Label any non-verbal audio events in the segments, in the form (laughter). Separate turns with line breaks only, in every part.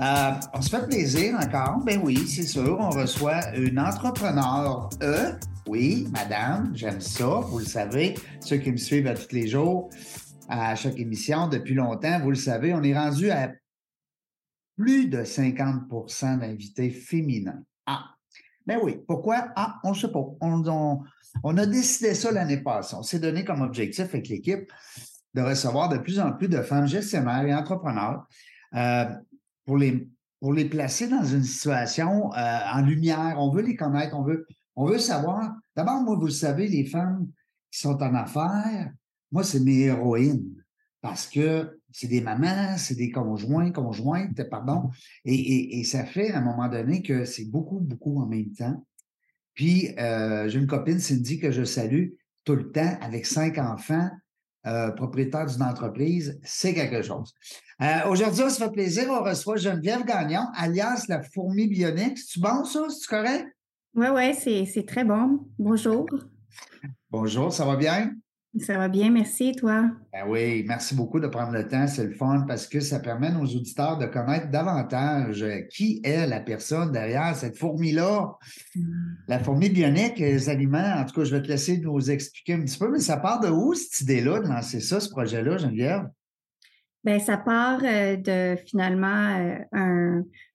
Euh, on se fait plaisir encore. Ben oui, c'est sûr, on reçoit une entrepreneur E oui, madame, j'aime ça, vous le savez. Ceux qui me suivent à tous les jours, à chaque émission depuis longtemps, vous le savez, on est rendu à plus de 50% d'invités féminins. Ah, ben oui, pourquoi? Ah, on ne sait pas. On, a décidé ça l'année passée. On s'est donné comme objectif avec l'équipe de recevoir de plus en plus de femmes gestionnaires et entrepreneurs euh, pour, les, pour les placer dans une situation euh, en lumière. On veut les connaître, on veut on veut savoir, d'abord, moi, vous savez, les femmes qui sont en affaires, moi, c'est mes héroïnes parce que c'est des mamans, c'est des conjoints, conjointes, pardon, et, et, ça fait à un moment donné que c'est beaucoup, beaucoup en même temps. Puis, euh, j'ai une copine, Cindy, que je salue tout le temps, avec cinq enfants, euh, propriétaire d'une entreprise, c'est quelque chose. Euh, aujourd'hui, on se fait plaisir, on reçoit Geneviève Gagnon, alias la fourmi bionique. C'est-tu bon, ça? C'est correct?
Oui, oui, c'est très bon. Bonjour.
Bonjour, ça va bien?
Ça va bien, merci, toi?
Ben oui, merci beaucoup de prendre le temps, c'est le fun parce que ça permet à nos auditeurs de connaître davantage qui est la personne derrière cette fourmi-là. Hmm. La fourmi bionique, les aliments, en tout cas, je vais te laisser nous expliquer un petit peu, mais ça part de où cette idée-là de lancer ça, ce projet-là, Geneviève?
Ben, ça part euh, de finalement euh, un,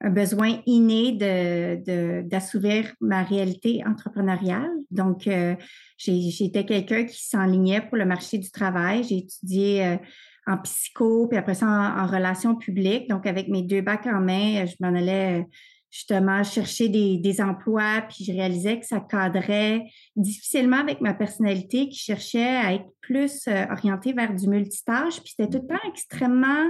un, besoin inné de, d'assouvir ma réalité entrepreneuriale. Donc, euh, j'étais quelqu'un qui s'enlignait pour le marché du travail. J'ai étudié en psycho, puis après ça en, en relations publiques. Donc, avec mes deux bacs en main, je m'en allais justement chercher des, des, emplois, puis je réalisais que ça cadrait difficilement avec ma personnalité qui cherchait à être plus euh, orientée vers du multitâche, puis c'était tout le temps extrêmement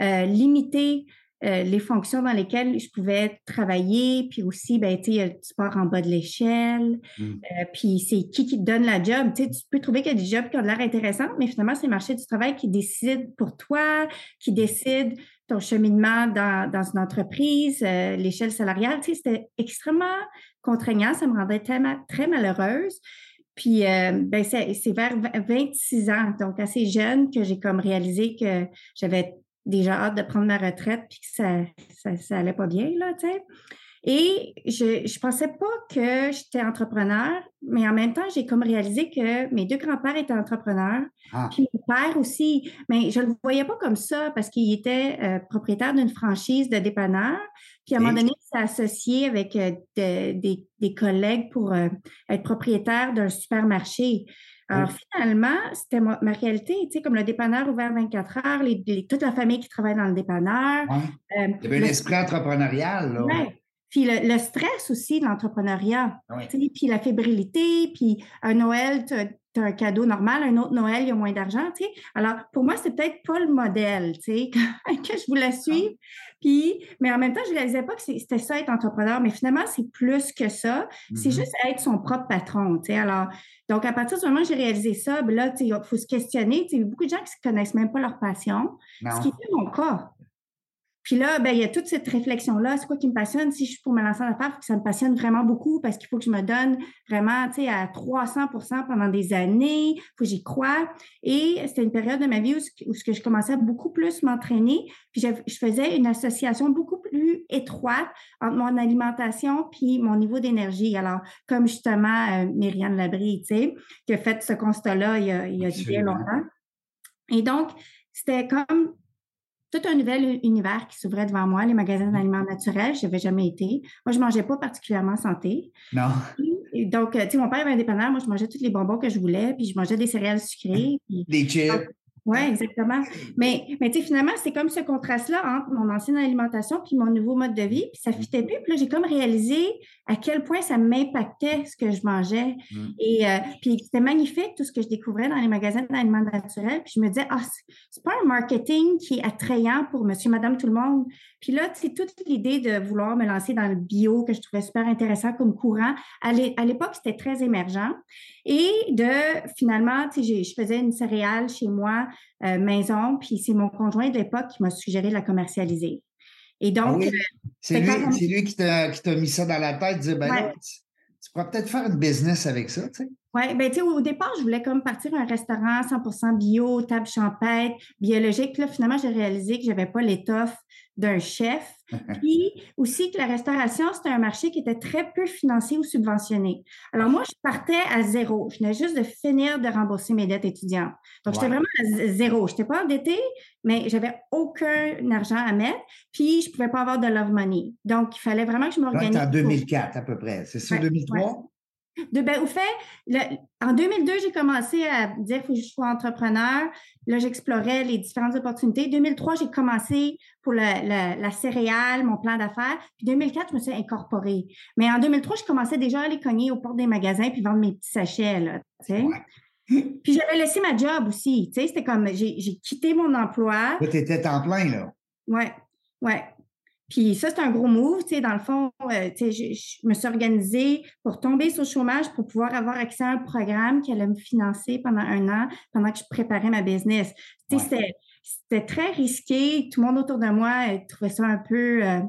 euh, limité euh, les fonctions dans lesquelles je pouvais travailler, puis aussi, ben, tu pars en bas de l'échelle, mmh. euh, puis c'est qui qui te donne la job? Tu peux trouver qu'il y a des jobs qui ont l'air intéressants, mais finalement, c'est le marché du travail qui décide pour toi, qui décide ton cheminement dans, dans une entreprise, euh, l'échelle salariale. Tu sais, c'était extrêmement contraignant, ça me rendait tellement, très malheureuse. Puis, ben, c'est vers 26 ans, donc assez jeune, que j'ai comme réalisé que j'avais déjà hâte de prendre ma retraite puis que ça, ça, ça allait pas bien, là, tu sais. Et je je pensais pas que j'étais entrepreneur, mais en même temps, j'ai comme réalisé que mes deux grands-pères étaient entrepreneurs, ah. puis mon père aussi. Mais je le voyais pas comme ça parce qu'il était euh, propriétaire d'une franchise de dépanneur. Puis à un moment donné, il s'est associé avec euh, des, des, collègues pour euh, être propriétaire d'un supermarché. Alors finalement, c'était ma, réalité, tu sais, comme le dépanneur ouvert 24 heures, les, toute la famille qui travaille dans le dépanneur.
Euh, Il y avait un esprit entrepreneurial, là.
Ouais. Puis le, stress aussi de l'entrepreneuriat, puis la fébrilité, puis un Noël, tu as, un cadeau normal, un autre Noël, il y a moins d'argent, tu sais. Alors, pour moi, c'est peut-être pas le modèle, tu sais, (laughs) que je voulais suivre. Puis, mais en même temps, je réalisais pas que c'était ça être entrepreneur, mais finalement, c'est plus que ça. C'est mm-hmm. juste être son propre patron, tu sais. Alors, donc, à partir du moment où j'ai réalisé ça, ben là, il faut se questionner. Il y a beaucoup de gens qui ne connaissent même pas leur passion, ce qui est mon cas. Puis là, ben, il y a toute cette réflexion-là. C'est quoi qui me passionne? Si je suis pour me lancer en affaires, il faut que ça me passionne vraiment beaucoup parce qu'il faut que je me donne vraiment, tu sais, à 300% pendant des années. Il faut que j'y croie. Et c'était une période de ma vie où, où ce que je commençais à beaucoup plus m'entraîner. Puis je, je, faisais une association beaucoup plus étroite entre mon alimentation puis mon niveau d'énergie. Alors, comme justement euh, Myriam Labrie, tu sais, qui a fait ce constat-là il y a, il y a bien longtemps. Et donc, c'était comme tout un nouvel univers qui s'ouvrait devant moi, les magasins d'aliments naturels. Je n'avais jamais été. Moi, je mangeais pas particulièrement santé.
Non.
donc, tu sais, mon père avait un dépanneur. Moi, je mangeais tous les bonbons que je voulais, puis je mangeais des céréales sucrées. (laughs)
des chips.
Oui, exactement. Mais, mais tu sais, finalement, c'est comme ce contraste-là entre mon ancienne alimentation puis mon nouveau mode de vie, puis ça fitait plus. Puis là, j'ai comme réalisé à quel point ça m'impactait ce que je mangeais. Mm. Et euh, puis c'était magnifique tout ce que je découvrais dans les magasins d'aliments naturels. Puis je me disais, ah, c'est pas un marketing qui est attrayant pour monsieur, madame, tout le monde. Puis là, c'est toute l'idée de vouloir me lancer dans le bio que je trouvais super intéressant comme courant. À l'époque, c'était très émergent. Et de finalement, tu sais, je faisais une céréale chez moi, euh, maison, puis c'est mon conjoint de l'époque qui m'a suggéré de la commercialiser. Et donc. Ah
euh, c'est lui, qui t'a mis ça dans la tête, dire, ben tu, pourrais peut-être faire une business avec ça, tu sais.
Oui, bien, tu sais, au départ, je voulais comme partir un restaurant 100% bio, table champêtre, biologique. Puis là, finalement, j'ai réalisé que je n'avais pas l'étoffe d'un chef. Puis aussi que la restauration, c'était un marché qui était très peu financé ou subventionné. Alors moi, je partais à zéro. Je venais juste de finir de rembourser mes dettes étudiantes. Donc, j'étais vraiment à zéro. Je n'étais pas endettée, mais j'avais aucun argent à mettre. Puis, je ne pouvais pas avoir de love money. Donc, il fallait vraiment que je m'organise.
en 2004 à peu près. C'est ça, 2003?
De, ben, au fait, en 2002, j'ai commencé à dire qu'il faut que je sois entrepreneur. Là, j'explorais les différentes opportunités. 2003, j'ai commencé pour la, céréale, mon plan d'affaires. Puis 2004, je me suis incorporée. Mais en 2003, je commençais déjà à aller cogner aux portes des magasins puis vendre mes petits sachets. Là, (laughs) Puis j'avais laissé ma job aussi. C'était comme, j'ai quitté mon emploi.
tu étais en plein, là.
Oui, oui. Puis ça, c'est un gros move, tu sais, dans le fond, euh, tu sais, je, me suis organisée pour tomber sur le chômage pour pouvoir avoir accès à un programme qui allait me financer pendant un an, pendant que je préparais ma business. Tu sais, c'était très risqué. Tout le monde autour de moi euh, trouvait ça un peu, euh,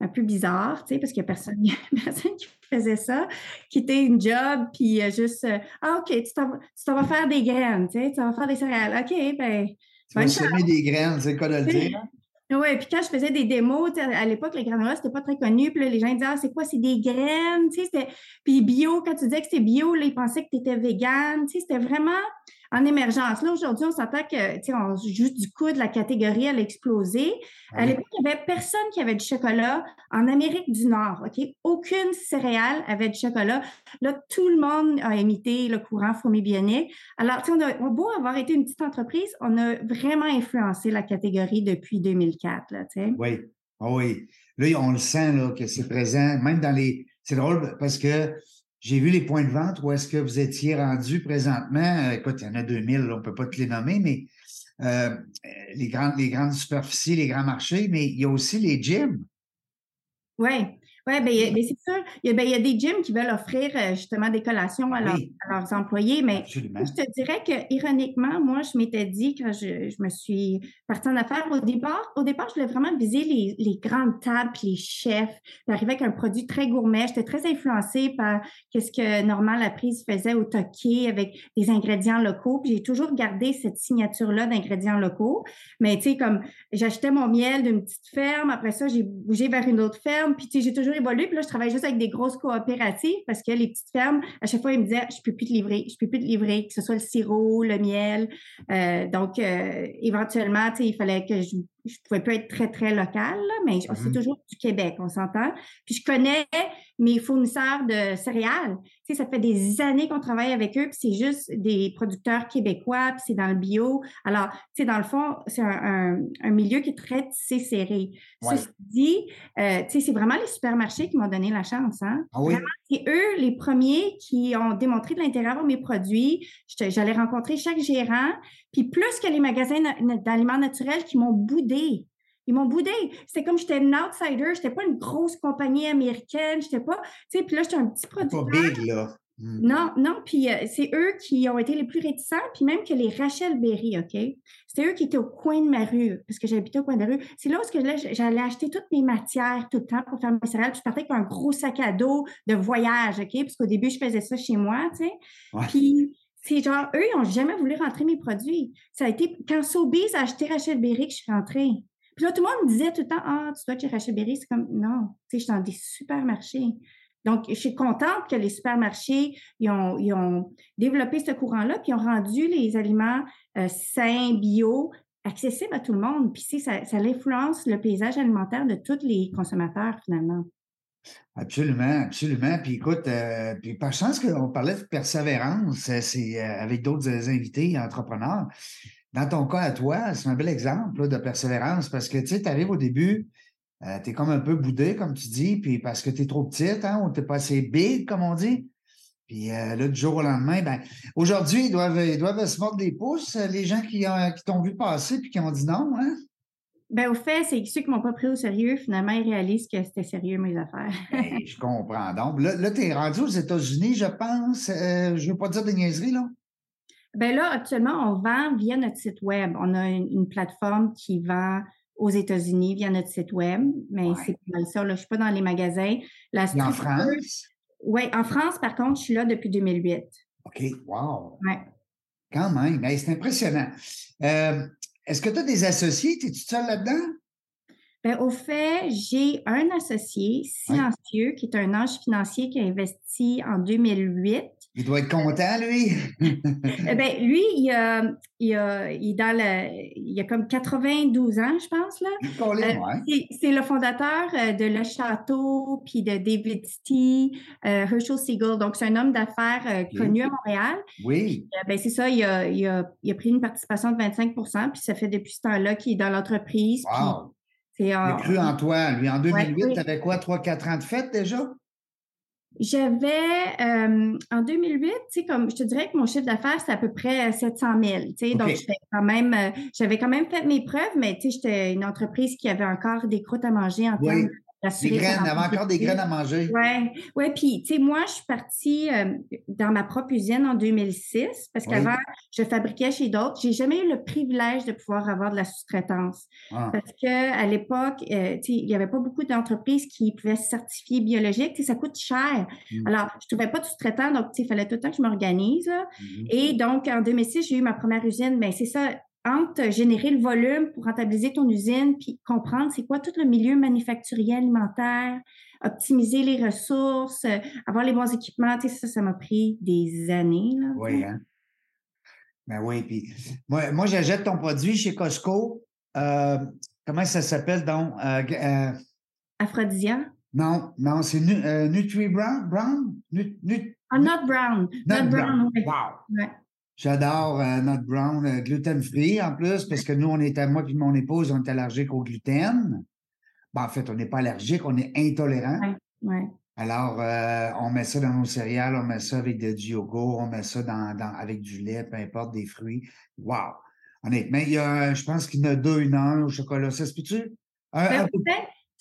un peu bizarre, tu sais, parce qu'il n'y a personne, (laughs) personne qui faisait ça, quitter une job, puis juste, ah, OK, tu t'en vas faire des graines, tu sais, tu vas faire des céréales. OK, ben...
Tu vas semer des graines, c'est quoi de le dire?
Oui, puis quand je faisais des démos, à l'époque, les granola, c'était pas très connu. Puis les gens disaient, ah, c'est quoi? C'est des graines, tu sais. Puis bio, quand tu disais que c'était bio, là, ils pensaient que tu étais vegan, tu sais. C'était vraiment en émergence. Là, aujourd'hui, on s'entend que, tu sais, on juste du coup de la catégorie, elle a explosé. À l'époque, il n'y avait personne qui avait du chocolat en Amérique du Nord, OK? Aucune céréale avait du chocolat. Là, tout le monde a imité le courant fourmi bionique. Alors, tu sais, on a beau avoir été une petite entreprise, on a vraiment influencé la catégorie depuis 2004, là, tu sais.
Oui, oh oui. Là, on le sent, là, que c'est présent, même dans les... C'est drôle parce que j'ai vu les points de vente où est-ce que vous étiez rendu présentement. Euh, écoute, il y en a 2000, on ne peut pas te les nommer, mais euh, les, grandes, les grandes superficies, les grands marchés, mais il y a aussi les gyms.
Oui, oui, bien, c'est sûr. Il y, a, ben, il y, a, des gyms qui veulent offrir euh, justement des collations à, leurs employés, mais je te dirais que ironiquement, moi, je m'étais dit quand je, je, me suis partie en affaires au départ, au départ, je voulais vraiment viser les, les grandes tables, les chefs, d'arriver avec un produit très gourmet. J'étais très influencée par qu'est-ce que Normand Laprise faisait au Toqué avec des ingrédients locaux. Puis j'ai toujours gardé cette signature-là d'ingrédients locaux. Mais tu sais, comme j'achetais mon miel d'une petite ferme, après ça, j'ai bougé vers une autre ferme, puis tu sais, j'ai toujours évolué. Puis là, je travaille juste avec des grosses coopératives parce que les petites fermes, à chaque fois, ils me disaient Je peux plus te livrer, je peux plus te livrer, que ce soit le sirop, le miel. Euh, donc, euh, éventuellement, il fallait que je je pouvais pas être très, très local, mais c'est mm-hmm. toujours du Québec, on s'entend. Puis je connais mes fournisseurs de céréales. Tu sais, ça fait des années qu'on travaille avec eux, puis c'est juste des producteurs québécois, puis c'est dans le bio. Alors, tu sais, dans le fond, c'est un, un, milieu qui est très tissé serré. Ceci dit, euh, tu sais, c'est vraiment les supermarchés qui m'ont donné la chance. Hein? Ah oui? c'est eux les premiers qui ont démontré de l'intérêt pour mes produits. J'allais rencontrer chaque gérant, puis plus que les magasins d'aliments naturels qui m'ont boudé. Ils m'ont boudé. C'était comme j'étais une outsider, j'étais pas une grosse compagnie américaine, j'étais pas, tu sais, puis là, j'étais un petit producteur.
Pas big, là.
Hmm. Non, non, puis euh, c'est eux qui ont été les plus réticents, puis même que les Rachel Berry, OK? C'était eux qui étaient au coin de ma rue, parce que j'habitais au coin de la rue. C'est là où j'allais acheter toutes mes matières tout le temps pour faire mes céréales, puis je partais avec un gros sac à dos de voyage, OK? Parce qu'au début, je faisais ça chez moi, tu sais. Puis c'est genre, eux, ils n'ont jamais voulu rentrer mes produits. Ça a été quand Sobeys a acheté Rachel Berry que je suis rentrée. Puis là, tout le monde me disait tout le temps, ah, tu dois chez Rachel Berry. C'est comme, non, tu sais, je suis dans des supermarchés. Donc, je suis contente que les supermarchés, ils ont, ils ont développé ce courant-là, puis ils ont rendu les aliments euh, sains, bio, accessibles à tout le monde. Puis, ça, ça influence le paysage alimentaire de tous les consommateurs, finalement.
Absolument, absolument. Puis écoute, euh, puis par chance qu'on parlait de persévérance, euh, c'est euh, avec d'autres invités entrepreneurs. dans ton cas à toi, c'est un bel exemple de persévérance parce que tu arrives au début, tu es comme un peu boudé, comme tu dis, puis parce que tu es trop petite, hein, ou tu pas assez big, comme on dit. Puis là, du jour au lendemain, ben, aujourd'hui, ils doivent, ils doivent se mordre des pouces, les gens qui, qui t'ont vu passer puis qui ont dit non, hein?
Ben, au fait, c'est ceux qui m'ont pas pris au sérieux, finalement, ils réalisent que c'était sérieux, mes affaires.
Ben, (laughs) je comprends. Donc, là, là tu es rendu aux États-Unis, je pense. Euh, je ne veux pas dire des niaiseries, là.
Ben là, actuellement, on vend via notre site web. On a une, plateforme qui vend aux États-Unis via notre site web, mais c'est pas mal ça. Là. Je suis pas dans les magasins.
La en France?
Oui, en France, par contre, je suis là depuis 2008.
OK, wow.
Ouais.
Quand même, c'est impressionnant. Euh, est-ce que tu as des associés? Es-tu seul là-dedans?
Ben, au fait, j'ai un associé silencieux qui est un ange financier qui a investi en 2008
il doit être content, lui. (laughs)
eh bien, lui, il, a, il, il, dans le, il a comme 92 ans, je pense. là.
Euh,
c'est le fondateur euh, de Le Château, puis de David City, euh, Herschel Siegel. Donc, c'est un homme d'affaires connu à Montréal.
Oui.
ben, c'est ça, il a, il, a, il a, pris une participation de 25% puis ça fait depuis ce temps-là qu'il est dans l'entreprise.
Wow. il a cru en toi. Lui, en 2008, tu avais quoi, 3-4 ans de fête déjà?
J'avais, euh, en 2008, tu sais, comme je te dirais que mon chiffre d'affaires, c'est à peu près 700 000, tu sais, donc quand même, euh, j'avais quand même fait mes preuves, mais tu sais, j'étais une entreprise qui avait encore des croûtes à manger en termes
des graines, il y avait encore des graines à manger.
Oui, ouais, puis tu sais, moi, je suis partie euh, dans ma propre usine en 2006 parce qu'avant, je fabriquais chez d'autres. J'ai jamais eu le privilège de pouvoir avoir de la sous-traitance ah. parce que à l'époque, euh, tu sais, il y avait pas beaucoup d'entreprises qui pouvaient se certifier biologique. Tu sais, ça coûte cher. Mm. Alors, je trouvais pas de sous-traitant, donc tu sais, il fallait tout le temps que je m'organise. Mm-hmm. Et donc, en 2006, j'ai eu ma première usine. Mais ben, c'est ça entre générer le volume pour rentabiliser ton usine, puis comprendre c'est quoi tout le milieu manufacturier alimentaire, optimiser les ressources, euh, avoir les bons équipements, tu sais, ça, ça m'a pris des années. Là,
oui, hein? Ben oui, puis moi, moi j'achète ton produit chez Costco. Euh, comment ça s'appelle donc? Euh,
Aphrodisia?
Non, non, c'est Nutri Brown? Brown?
ah, Not Brown.
Not, Brown, oui. Wow. J'adore euh, notre brown euh, gluten-free en plus, parce que nous, on était, moi et mon épouse, on est allergique au gluten. Ben, en fait, on n'est pas allergique, on est intolérant.
Ouais,
Alors, euh, on met ça dans nos céréales, on met ça avec du yogourt, on met ça dans, avec du lait, peu importe, des fruits. Wow! Honnêtement, il y a, je pense qu'il y en a deux, une heure au chocolat. Ça se peut-tu?
Ben,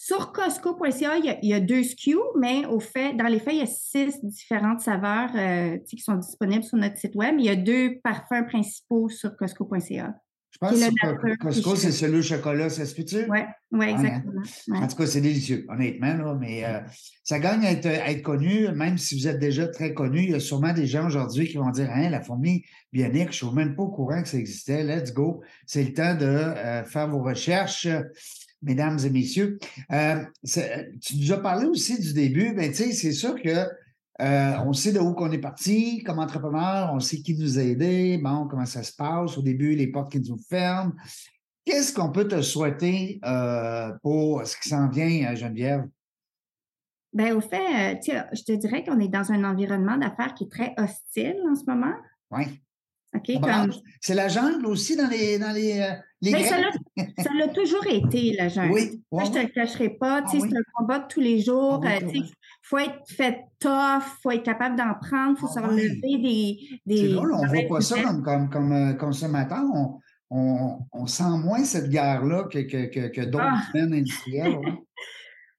sur Costco.ca, il, y a deux SKU, mais au fait, dans les faits, il y a six différentes saveurs euh, qui sont disponibles sur notre site web. Il y a deux parfums principaux sur Costco.ca.
Je pense que Costco, c'est celui au chocolat, ça se peut-tu?
Oui, ouais, exactement.
En tout cas, c'est délicieux, honnêtement, là, mais euh, ça gagne à être, connu, même si vous êtes déjà très connu. Il y a sûrement des gens aujourd'hui qui vont dire Hein, la fourmi bionique, je ne suis même pas au courant que ça existait. Let's go. C'est le temps de euh, faire vos recherches mesdames et messieurs. Euh, tu nous as parlé aussi du début, mais tu sais, c'est sûr que euh, on sait de où qu'on est parti comme entrepreneur, on sait qui nous a aidés, bon, comment ça se passe. Au début, les portes qui nous ferment. Qu'est-ce qu'on peut te souhaiter euh, pour ce qui s'en vient, Geneviève?
Bien, au fait, je te dirais qu'on est dans un environnement d'affaires qui est très hostile en ce moment.
Oui. C'est la jungle aussi dans les. Dans les,
ben, ça l'a toujours été, la jungle.
Oui.
je ne te le cacherai pas. Ah c'est un combat de tous les jours. Ah il euh, faut être fait tough, il faut être capable d'en prendre, il faut ah savoir lever des. des
c'est drôle, on ne voit pas ça comme, comme, comme euh, consommateur. On, on, on, sent moins cette guerre-là que, que, que, que d'autres domaines industriels. (laughs)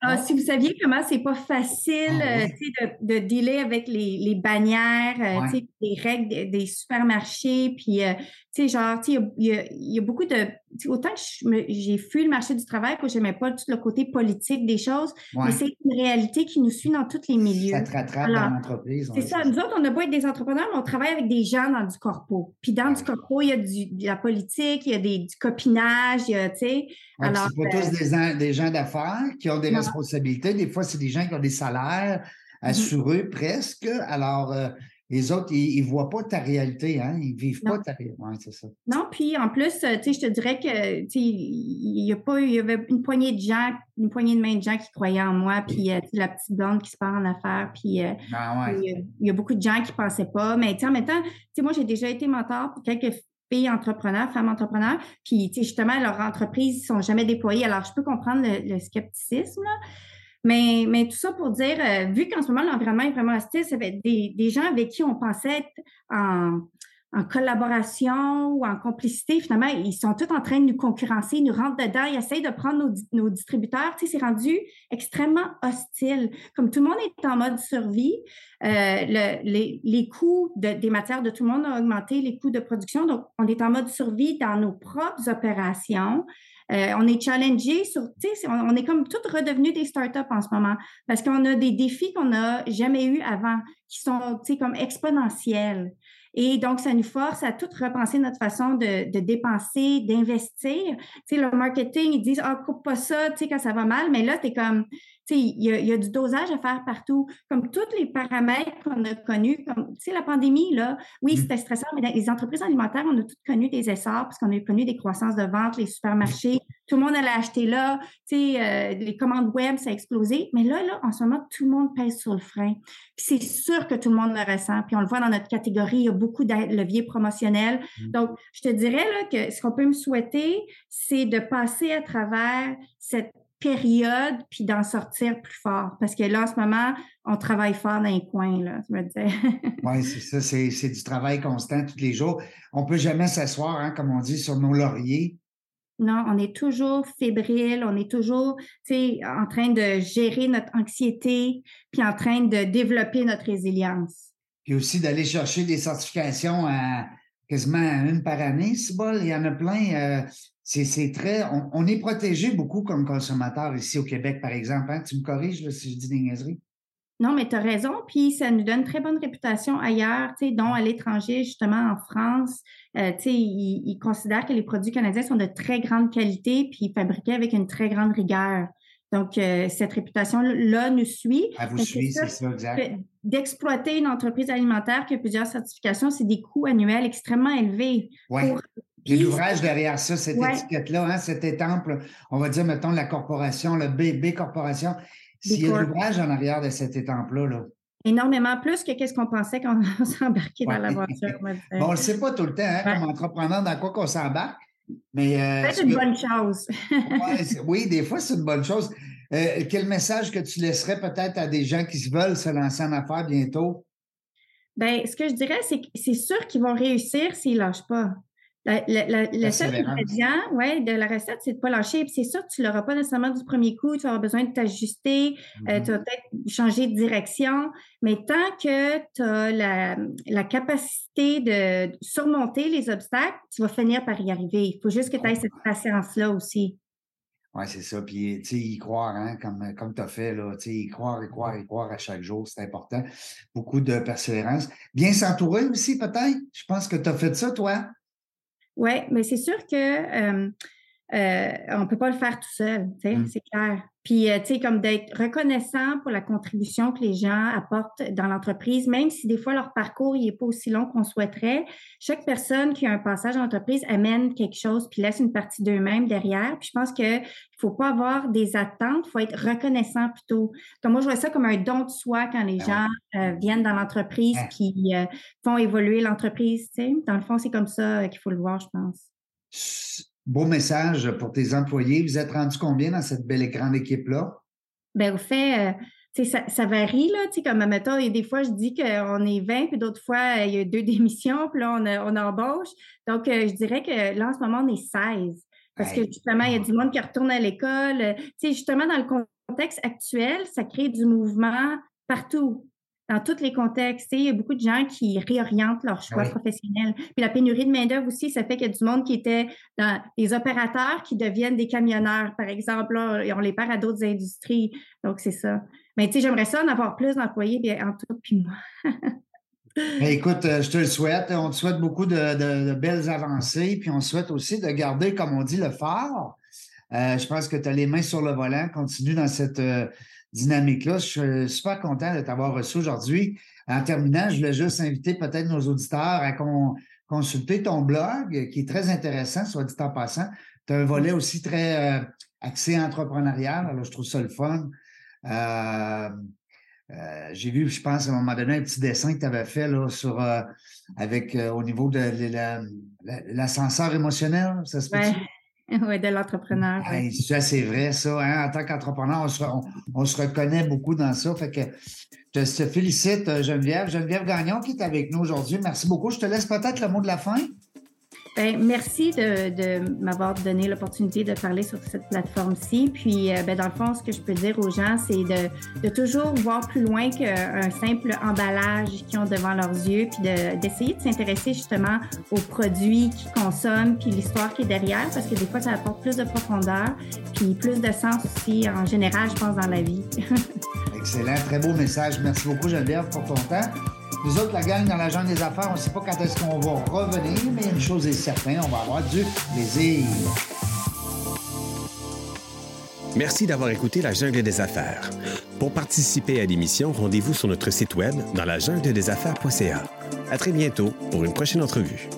Ah, si vous saviez comment c'est pas facile ah euh, de, de dealer avec les, les bannières, euh, les règles des, supermarchés, puis euh, tu sais, genre, tu sais, il y, a beaucoup de. Autant que j'ai fui le marché du travail, que j'aimais pas tout le côté politique des choses, mais c'est une réalité qui nous suit dans tous les milieux.
Ça te rattrape dans l'entreprise.
C'est ça. Nous autres, on n'a pas être des entrepreneurs, mais on travaille avec des gens dans du corpo. Puis dans du corpo, il y a du, de la politique, il y a des, du copinage, il y a, tu sais.
alors. C'est pas tous des, des gens d'affaires qui ont des responsabilités. Des fois, c'est des gens qui ont des salaires mm-hmm. assurés presque. Alors, euh, les autres, ils ne voient pas ta réalité, hein? Ils ne vivent pas ta réalité. Ouais, c'est ça.
Non, puis en plus, sais, je te dirais que, il y a pas, y avait une poignée de gens, une poignée de main de gens qui croyaient en moi, puis euh, la petite blonde qui se part en affaires, puis euh,
ah,
il, y a, beaucoup de gens qui ne pensaient pas. Mais en même temps, moi, j'ai déjà été mentor pour quelques filles entrepreneurs, femmes entrepreneurs, puis justement, leurs entreprises ne sont jamais déployées. Alors, je peux comprendre le, scepticisme, Mais, mais tout ça pour dire, euh, vu qu'en ce moment, l'environnement est vraiment hostile, ça fait des, des gens avec qui on pensait être en, collaboration ou en complicité, finalement, ils sont tous en train de nous concurrencer, ils nous rentrent dedans, ils essayent de prendre nos, distributeurs. Tu sais, c'est rendu extrêmement hostile. Comme tout le monde est en mode survie, euh, les, les, coûts des matières de tout le monde ont augmenté, les coûts de production. Donc, on est en mode survie dans nos propres opérations. Euh, on est challengé sur, tu sais, on, est comme toutes redevenus des startups en ce moment parce qu'on a des défis qu'on n'a jamais eu avant, qui sont, comme exponentiels. Et donc, ça nous force à tout repenser notre façon de, dépenser, d'investir. Tu sais, le marketing, ils disent, ah, coupe pas ça, tu sais, quand ça va mal, mais là, tu es comme, il y, a, y, a du dosage à faire partout. Comme tous les paramètres qu'on a connus, comme, la pandémie, là, oui, mmh. c'était stressant, mais dans les entreprises alimentaires, on a toutes connu des essors parce qu'on a connu des croissances de vente, les supermarchés, tout le monde allait acheter là, euh, les commandes web, ça a explosé. Mais là, là, en ce moment, tout le monde pèse sur le frein. Puis c'est sûr que tout le monde le ressent. Puis on le voit dans notre catégorie, il y a beaucoup de leviers promotionnels. Mmh. Donc, je te dirais là, que ce qu'on peut me souhaiter, c'est de passer à travers cette période, puis d'en sortir plus fort. Parce que là, en ce moment, on travaille fort dans les coins, là, je me disais. (laughs)
oui, c'est ça, c'est du travail constant tous les jours. On ne peut jamais s'asseoir, hein, comme on dit, sur nos lauriers.
Non, on est toujours fébrile, on est toujours en train de gérer notre anxiété, puis en train de développer notre résilience.
Puis aussi d'aller chercher des certifications à quasiment une par année, c'est bon, il y en a plein. Euh, c'est très. On, est protégé beaucoup comme consommateur ici au Québec, par exemple. Hein. Tu me corriges si je dis des niaiseries?
Non, mais tu as raison. Puis ça nous donne une très bonne réputation ailleurs, dont à l'étranger, justement en France. Euh, ils, ils, considèrent que les produits canadiens sont de très grande qualité puis fabriqués avec une très grande rigueur. Donc, euh, cette réputation-là nous suit.
Elle vous suit, c'est ça, exact.
D'exploiter une entreprise alimentaire qui a plusieurs certifications, c'est des coûts annuels extrêmement élevés.
Oui. Puis l'ouvrage derrière ça, cette étiquette-là, hein, cet étample, on va dire, mettons, la corporation, le B, Corporation, s'il y a l'ouvrage en arrière de cet étample-là, là.
Énormément plus que qu'est-ce qu'on pensait quand on (laughs) s'embarquait dans l'aventure. bon,
on ne le sait pas tout le temps, hein, comme entrepreneur, dans quoi qu'on s'embarque. Mais
euh, c'est une bonne chose.
oui, des fois, c'est une bonne chose. Euh, quel message que tu laisserais peut-être à des gens qui veulent se lancer en affaires bientôt?
Bien, ce que je dirais, c'est que c'est sûr qu'ils vont réussir s'ils ne lâchent pas. le seul ingrédient ouais, de la recette, c'est de ne pas lâcher. c'est sûr que tu ne l'auras pas nécessairement du premier coup. Tu auras besoin de t'ajuster. Euh, mm-hmm. tu vas peut-être changer de direction. Mais tant que tu as la, la, capacité de surmonter les obstacles, tu vas finir par y arriver. Il faut juste que tu aies cette patience-là aussi.
Oui, c'est ça. Puis, tu sais, y croire, hein, comme, comme tu as fait, là, tu sais, y croire, y croire, y croire à chaque jour, c'est important. Beaucoup de persévérance. Bien s'entourer aussi, peut-être? Je pense que tu as fait ça, toi.
Oui, mais c'est sûr que euh, euh, on ne peut pas le faire tout seul, mmh. c'est clair. Puis, euh, tu sais, comme d'être reconnaissant pour la contribution que les gens apportent dans l'entreprise, même si des fois leur parcours n'est pas aussi long qu'on souhaiterait. Chaque personne qui a un passage en entreprise amène quelque chose puis laisse une partie d'eux-mêmes derrière. Puis je pense qu'il ne faut pas avoir des attentes, il faut être reconnaissant plutôt. Comme moi, je vois ça comme un don de soi quand les ben gens euh, viennent dans l'entreprise puis font évoluer l'entreprise. Tu sais, dans le fond, c'est comme ça qu'il faut le voir, je pense.
Beau message pour tes employés. Vous êtes rendu combien dans cette belle et grande équipe-là?
Bien, au fait, euh, ça, ça, varie, là. Comme, mettons, et des fois, je dis qu'on est 20, puis d'autres fois, il y a deux (laughs) démissions, puis là, on, embauche. Donc, euh, je dirais que là, en ce moment, on est 16. Parce que justement, il y a du monde qui retourne à l'école. Tu sais, justement, dans le contexte actuel, ça crée du mouvement partout dans tous les contextes. Il y a beaucoup de gens qui réorientent leur choix professionnel. Puis la pénurie de main-d'œuvre aussi, ça fait qu'il y a du monde qui était dans des opérateurs qui deviennent des camionneurs, par exemple, et on les perd à d'autres industries. Donc, c'est ça. Mais tu sais, j'aimerais ça en avoir plus d'employés, bien, en tout, puis moi. (laughs)
écoute, euh, je te le souhaite. On te souhaite beaucoup de, belles avancées, puis on souhaite aussi de garder, comme on dit, le phare. Euh, je pense que tu as les mains sur le volant. Continue dans cette, euh, dynamique-là. Je suis super content de t'avoir reçu aujourd'hui. En terminant, je voulais juste inviter peut-être nos auditeurs à consulter ton blog, qui est très intéressant, soit dit en passant. Tu as un volet aussi très euh, axé entrepreneurial, alors je trouve ça le fun. Euh, euh, j'ai vu, je pense, à un moment donné, un petit dessin que tu avais fait là, sur, euh, avec, euh, au niveau de, l'ascenseur émotionnel, ça se peut (laughs)
Oui, de l'entrepreneur.
Ça, c'est vrai, ça. Hein. En tant qu'entrepreneur, on se, reconnaît beaucoup dans ça. Fait que je te félicite, Geneviève. Geneviève Gagnon qui est avec nous aujourd'hui. Merci beaucoup. Je te laisse peut-être le mot de la fin.
Ben, merci de, m'avoir donné l'opportunité de parler sur cette plateforme-ci. Puis, euh, ben, dans le fond, ce que je peux dire aux gens, c'est de, toujours voir plus loin qu'un simple emballage qu'ils ont devant leurs yeux, puis d'essayer de, s'intéresser justement aux produits qu'ils consomment, puis l'histoire qui est derrière, parce que des fois, ça apporte plus de profondeur, puis plus de sens aussi en général, je pense, dans la vie. (laughs)
Excellent, très beau message. Merci beaucoup, Geneviève, pour ton temps. Nous autres, la gang dans la jungle des affaires, on ne sait pas quand est-ce qu'on va revenir, mais une chose est certaine, on va avoir du plaisir.
Merci d'avoir écouté La Jungle des Affaires. Pour participer à l'émission, rendez-vous sur notre site web dans la jungle des affaires.ca. À très bientôt pour une prochaine entrevue.